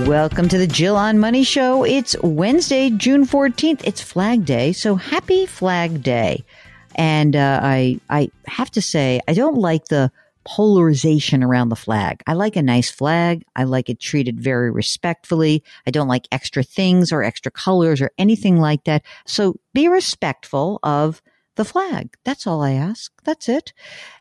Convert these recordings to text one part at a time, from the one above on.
Welcome to the Jill on Money Show. It's Wednesday, June 14th. It's Flag Day, so happy Flag Day. And uh, I, I have to say, I don't like the polarization around the flag. I like a nice flag. I like it treated very respectfully. I don't like extra things or extra colors or anything like that. So be respectful of the flag. That's all I ask. That's it.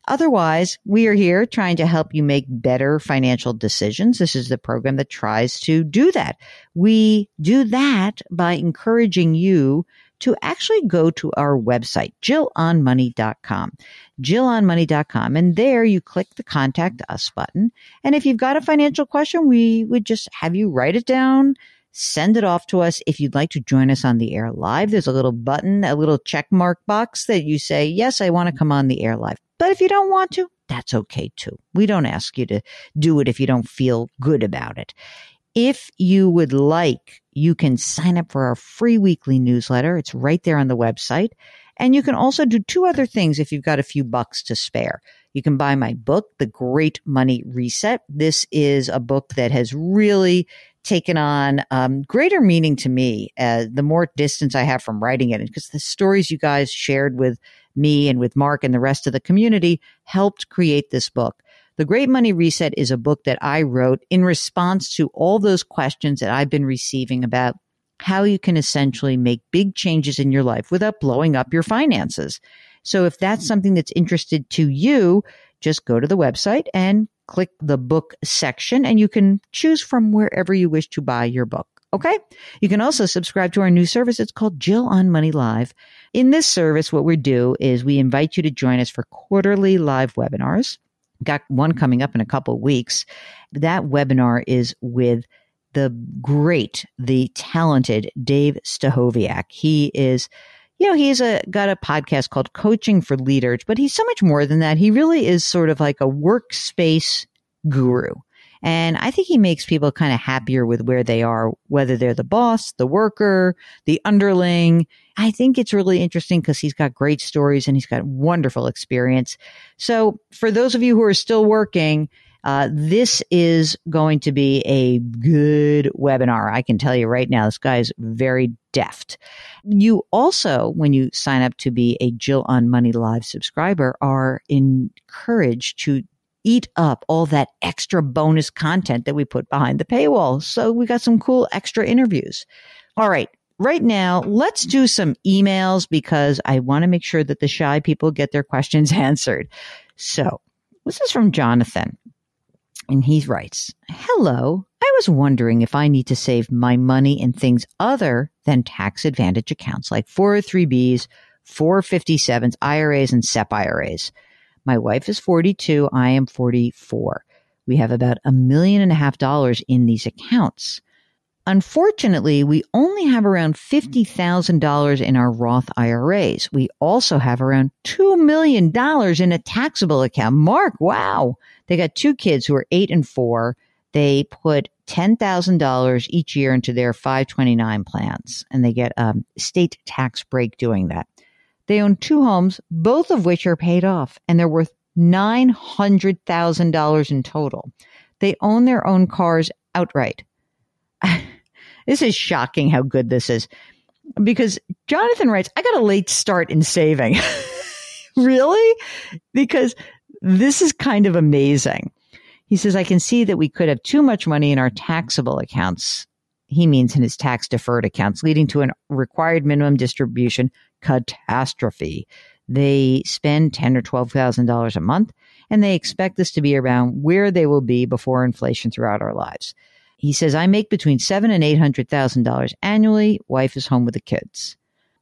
Otherwise, we are here trying to help you make better financial decisions. This is the program that tries to do that. We do that by encouraging you to actually go to our website, jillonmoney.com, jillonmoney.com. And there you click the contact us button. And if you've got a financial question, we would just have you write it down, send it off to us. If you'd like to join us on the air live, there's a little button, a little check mark box that you say, yes, I want to come on the air live. But if you don't want to, that's okay too. We don't ask you to do it if you don't feel good about it. If you would like, you can sign up for our free weekly newsletter. It's right there on the website. And you can also do two other things if you've got a few bucks to spare. You can buy my book, The Great Money Reset. This is a book that has really taken on um, greater meaning to me uh, the more distance I have from writing it. Because the stories you guys shared with me and with Mark and the rest of the community helped create this book. The Great Money Reset is a book that I wrote in response to all those questions that I've been receiving about how you can essentially make big changes in your life without blowing up your finances. So if that's something that's interested to you, just go to the website and click the book section and you can choose from wherever you wish to buy your book. Okay. You can also subscribe to our new service. It's called Jill on Money Live. In this service, what we do is we invite you to join us for quarterly live webinars. Got one coming up in a couple weeks. That webinar is with the great, the talented Dave Stachowiak. He is you know, he's a got a podcast called Coaching for Leaders, but he's so much more than that. He really is sort of like a workspace guru. And I think he makes people kind of happier with where they are, whether they're the boss, the worker, the underling. I think it's really interesting because he's got great stories and he's got wonderful experience. So for those of you who are still working, uh, this is going to be a good webinar. I can tell you right now, this guy is very deft. You also, when you sign up to be a Jill on Money Live subscriber, are encouraged to eat up all that extra bonus content that we put behind the paywall. So we got some cool extra interviews. All right. Right now, let's do some emails because I want to make sure that the shy people get their questions answered. So this is from Jonathan. And he writes, Hello, I was wondering if I need to save my money in things other than tax advantage accounts like 403Bs, 457s, IRAs, and SEP IRAs. My wife is 42. I am 44. We have about a million and a half dollars in these accounts. Unfortunately, we only have around $50,000 in our Roth IRAs. We also have around $2 million in a taxable account. Mark, wow. They got two kids who are eight and four. They put $10,000 each year into their 529 plans and they get a state tax break doing that. They own two homes, both of which are paid off and they're worth $900,000 in total. They own their own cars outright. this is shocking how good this is because Jonathan writes, I got a late start in saving. really? Because this is kind of amazing. He says, I can see that we could have too much money in our taxable accounts. He means in his tax deferred accounts, leading to a required minimum distribution catastrophe. They spend ten or twelve thousand dollars a month, and they expect this to be around where they will be before inflation throughout our lives. He says, I make between seven and eight hundred thousand dollars annually. Wife is home with the kids.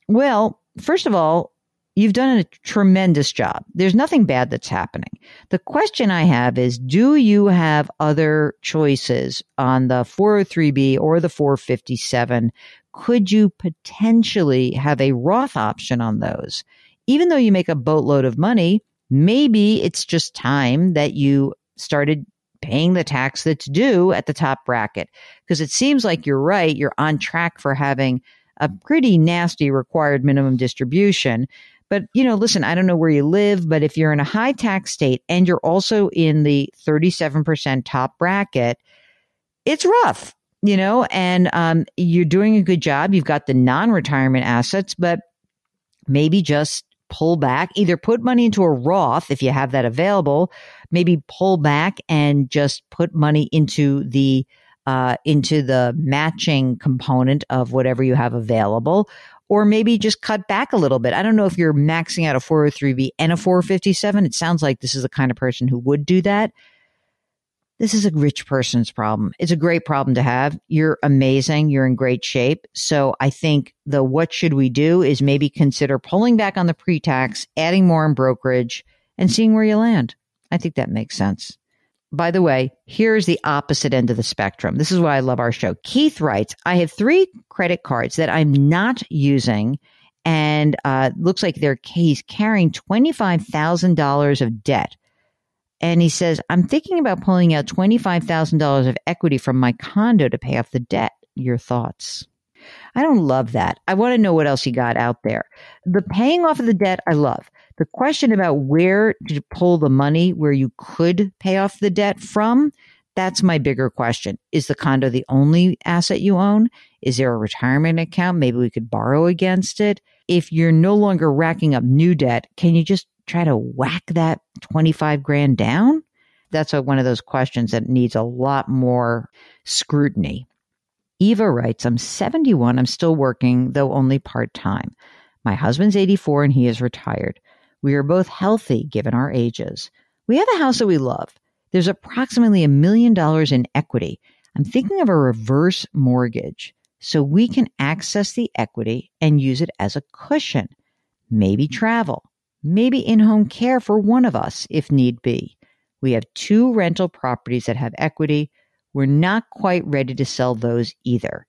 Well, first of all, you've done a tremendous job. There's nothing bad that's happening. The question I have is, do you have other choices on the 403B or the 457? Could you potentially have a Roth option on those? Even though you make a boatload of money, maybe it's just time that you started paying the tax that's due at the top bracket. Because it seems like you're right, you're on track for having a pretty nasty required minimum distribution. But, you know, listen, I don't know where you live, but if you're in a high tax state and you're also in the 37% top bracket, it's rough, you know, and um, you're doing a good job. You've got the non retirement assets, but maybe just pull back, either put money into a Roth if you have that available, maybe pull back and just put money into the uh, into the matching component of whatever you have available, or maybe just cut back a little bit. I don't know if you're maxing out a 403b and a 457. It sounds like this is the kind of person who would do that. This is a rich person's problem. It's a great problem to have. You're amazing. You're in great shape. So I think the what should we do is maybe consider pulling back on the pre tax, adding more in brokerage, and seeing where you land. I think that makes sense. By the way, here's the opposite end of the spectrum. This is why I love our show. Keith writes, I have three credit cards that I'm not using and uh, looks like they're he's carrying $25,000 of debt. And he says, I'm thinking about pulling out $25,000 of equity from my condo to pay off the debt. Your thoughts? I don't love that. I want to know what else you got out there. The paying off of the debt, I love. The question about where to pull the money where you could pay off the debt from, that's my bigger question. Is the condo the only asset you own? Is there a retirement account? Maybe we could borrow against it. If you're no longer racking up new debt, can you just try to whack that 25 grand down? That's a, one of those questions that needs a lot more scrutiny. Eva writes, I'm 71. I'm still working, though only part time. My husband's 84 and he is retired. We are both healthy given our ages. We have a house that we love. There's approximately a million dollars in equity. I'm thinking of a reverse mortgage so we can access the equity and use it as a cushion. Maybe travel maybe in home care for one of us if need be. We have two rental properties that have equity. We're not quite ready to sell those either.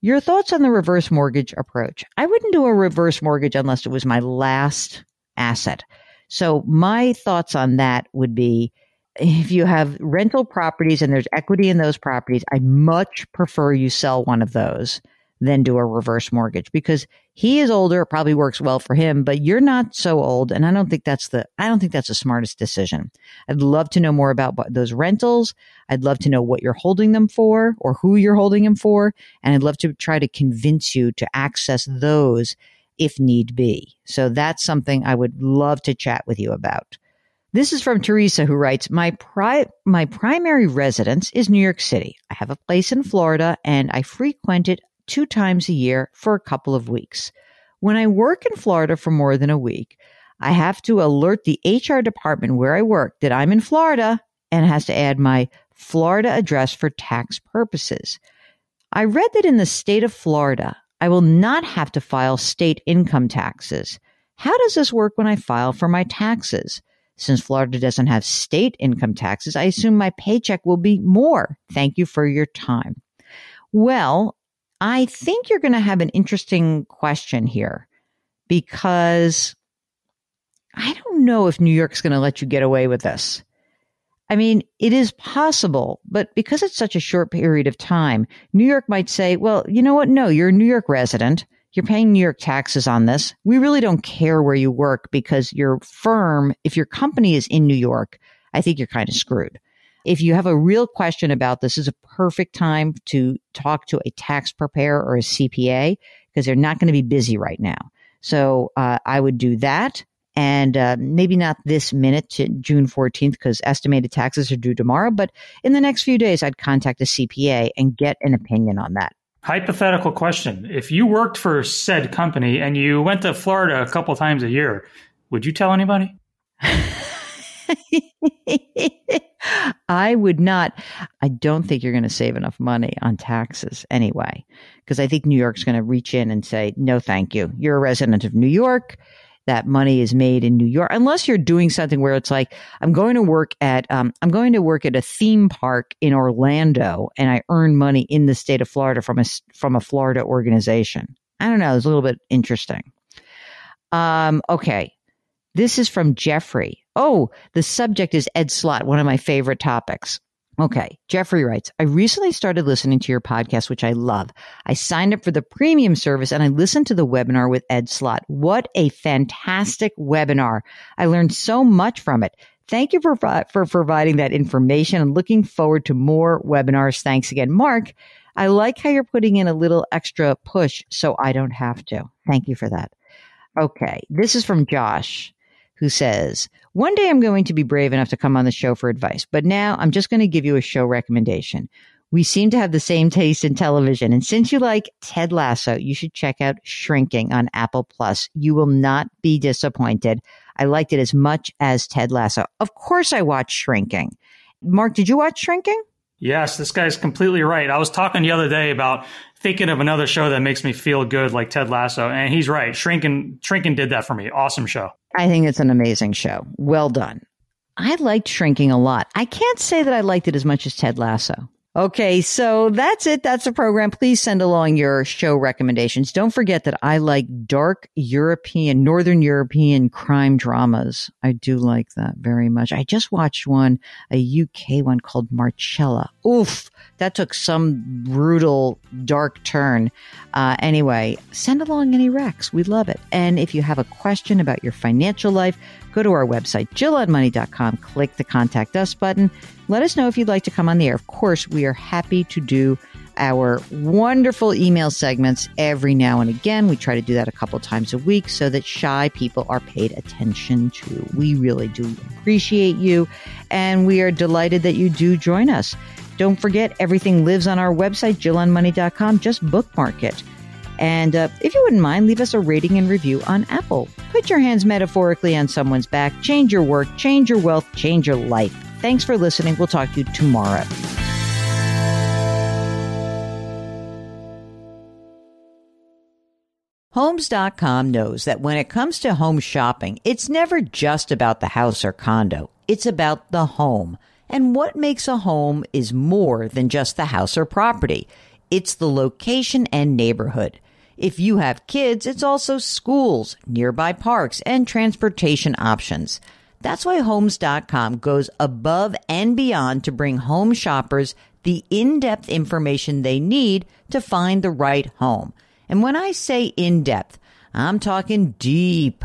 Your thoughts on the reverse mortgage approach? I wouldn't do a reverse mortgage unless it was my last asset. So my thoughts on that would be if you have rental properties and there's equity in those properties, I'd much prefer you sell one of those than do a reverse mortgage because he is older. It probably works well for him, but you're not so old. And I don't think that's the, I don't think that's the smartest decision. I'd love to know more about those rentals. I'd love to know what you're holding them for or who you're holding them for. And I'd love to try to convince you to access those if need be. So that's something I would love to chat with you about. This is from Teresa who writes, my pri- my primary residence is New York City. I have a place in Florida and I frequent it two times a year for a couple of weeks. When I work in Florida for more than a week, I have to alert the HR department where I work that I'm in Florida and has to add my Florida address for tax purposes. I read that in the state of Florida, I will not have to file state income taxes. How does this work when I file for my taxes? Since Florida doesn't have state income taxes, I assume my paycheck will be more. Thank you for your time. Well, I think you're going to have an interesting question here because I don't know if New York's going to let you get away with this. I mean, it is possible, but because it's such a short period of time, New York might say, well, you know what? No, you're a New York resident. You're paying New York taxes on this. We really don't care where you work because your firm, if your company is in New York, I think you're kind of screwed. If you have a real question about this, is a perfect time to talk to a tax preparer or a CPA because they're not going to be busy right now. So uh, I would do that and uh, maybe not this minute to June 14th because estimated taxes are due tomorrow, but in the next few days, I'd contact a CPA and get an opinion on that. Hypothetical question. If you worked for said company and you went to Florida a couple times a year, would you tell anybody? I would not. I don't think you're going to save enough money on taxes anyway, because I think New York's going to reach in and say, no, thank you. You're a resident of New York that money is made in New York, unless you're doing something where it's like, I'm going to work at, um, I'm going to work at a theme park in Orlando and I earn money in the state of Florida from a, from a Florida organization. I don't know. It's a little bit interesting. Um, okay. This is from Jeffrey. Oh, the subject is Ed Slott, one of my favorite topics. Okay. Jeffrey writes, I recently started listening to your podcast, which I love. I signed up for the premium service and I listened to the webinar with Ed Slott. What a fantastic webinar. I learned so much from it. Thank you for, for providing that information. I'm looking forward to more webinars. Thanks again, Mark. I like how you're putting in a little extra push so I don't have to. Thank you for that. Okay. This is from Josh who says, One day I'm going to be brave enough to come on the show for advice, but now I'm just going to give you a show recommendation. We seem to have the same taste in television. And since you like Ted Lasso, you should check out Shrinking on Apple Plus. You will not be disappointed. I liked it as much as Ted Lasso. Of course, I watched Shrinking. Mark, did you watch Shrinking? Yes, this guy's completely right. I was talking the other day about thinking of another show that makes me feel good, like Ted Lasso, and he's right. Shrinking, Shrinking did that for me. Awesome show. I think it's an amazing show. Well done. I liked Shrinking a lot. I can't say that I liked it as much as Ted Lasso. Okay, so that's it. That's the program. Please send along your show recommendations. Don't forget that I like dark European, Northern European crime dramas. I do like that very much. I just watched one, a UK one called Marcella. Oof, that took some brutal, dark turn. Uh, anyway, send along any recs. We love it. And if you have a question about your financial life, go to our website, jillonmoney.com, click the contact us button. Let us know if you'd like to come on the air. Of course, we are happy to do our wonderful email segments every now and again. We try to do that a couple times a week so that shy people are paid attention to. We really do appreciate you, and we are delighted that you do join us. Don't forget, everything lives on our website, jillonmoney.com. Just bookmark it. And uh, if you wouldn't mind, leave us a rating and review on Apple. Put your hands metaphorically on someone's back, change your work, change your wealth, change your life. Thanks for listening. We'll talk to you tomorrow. Homes.com knows that when it comes to home shopping, it's never just about the house or condo. It's about the home. And what makes a home is more than just the house or property. It's the location and neighborhood. If you have kids, it's also schools, nearby parks, and transportation options. That's why Homes.com goes above and beyond to bring home shoppers the in-depth information they need to find the right home. And when I say in-depth, I'm talking deep.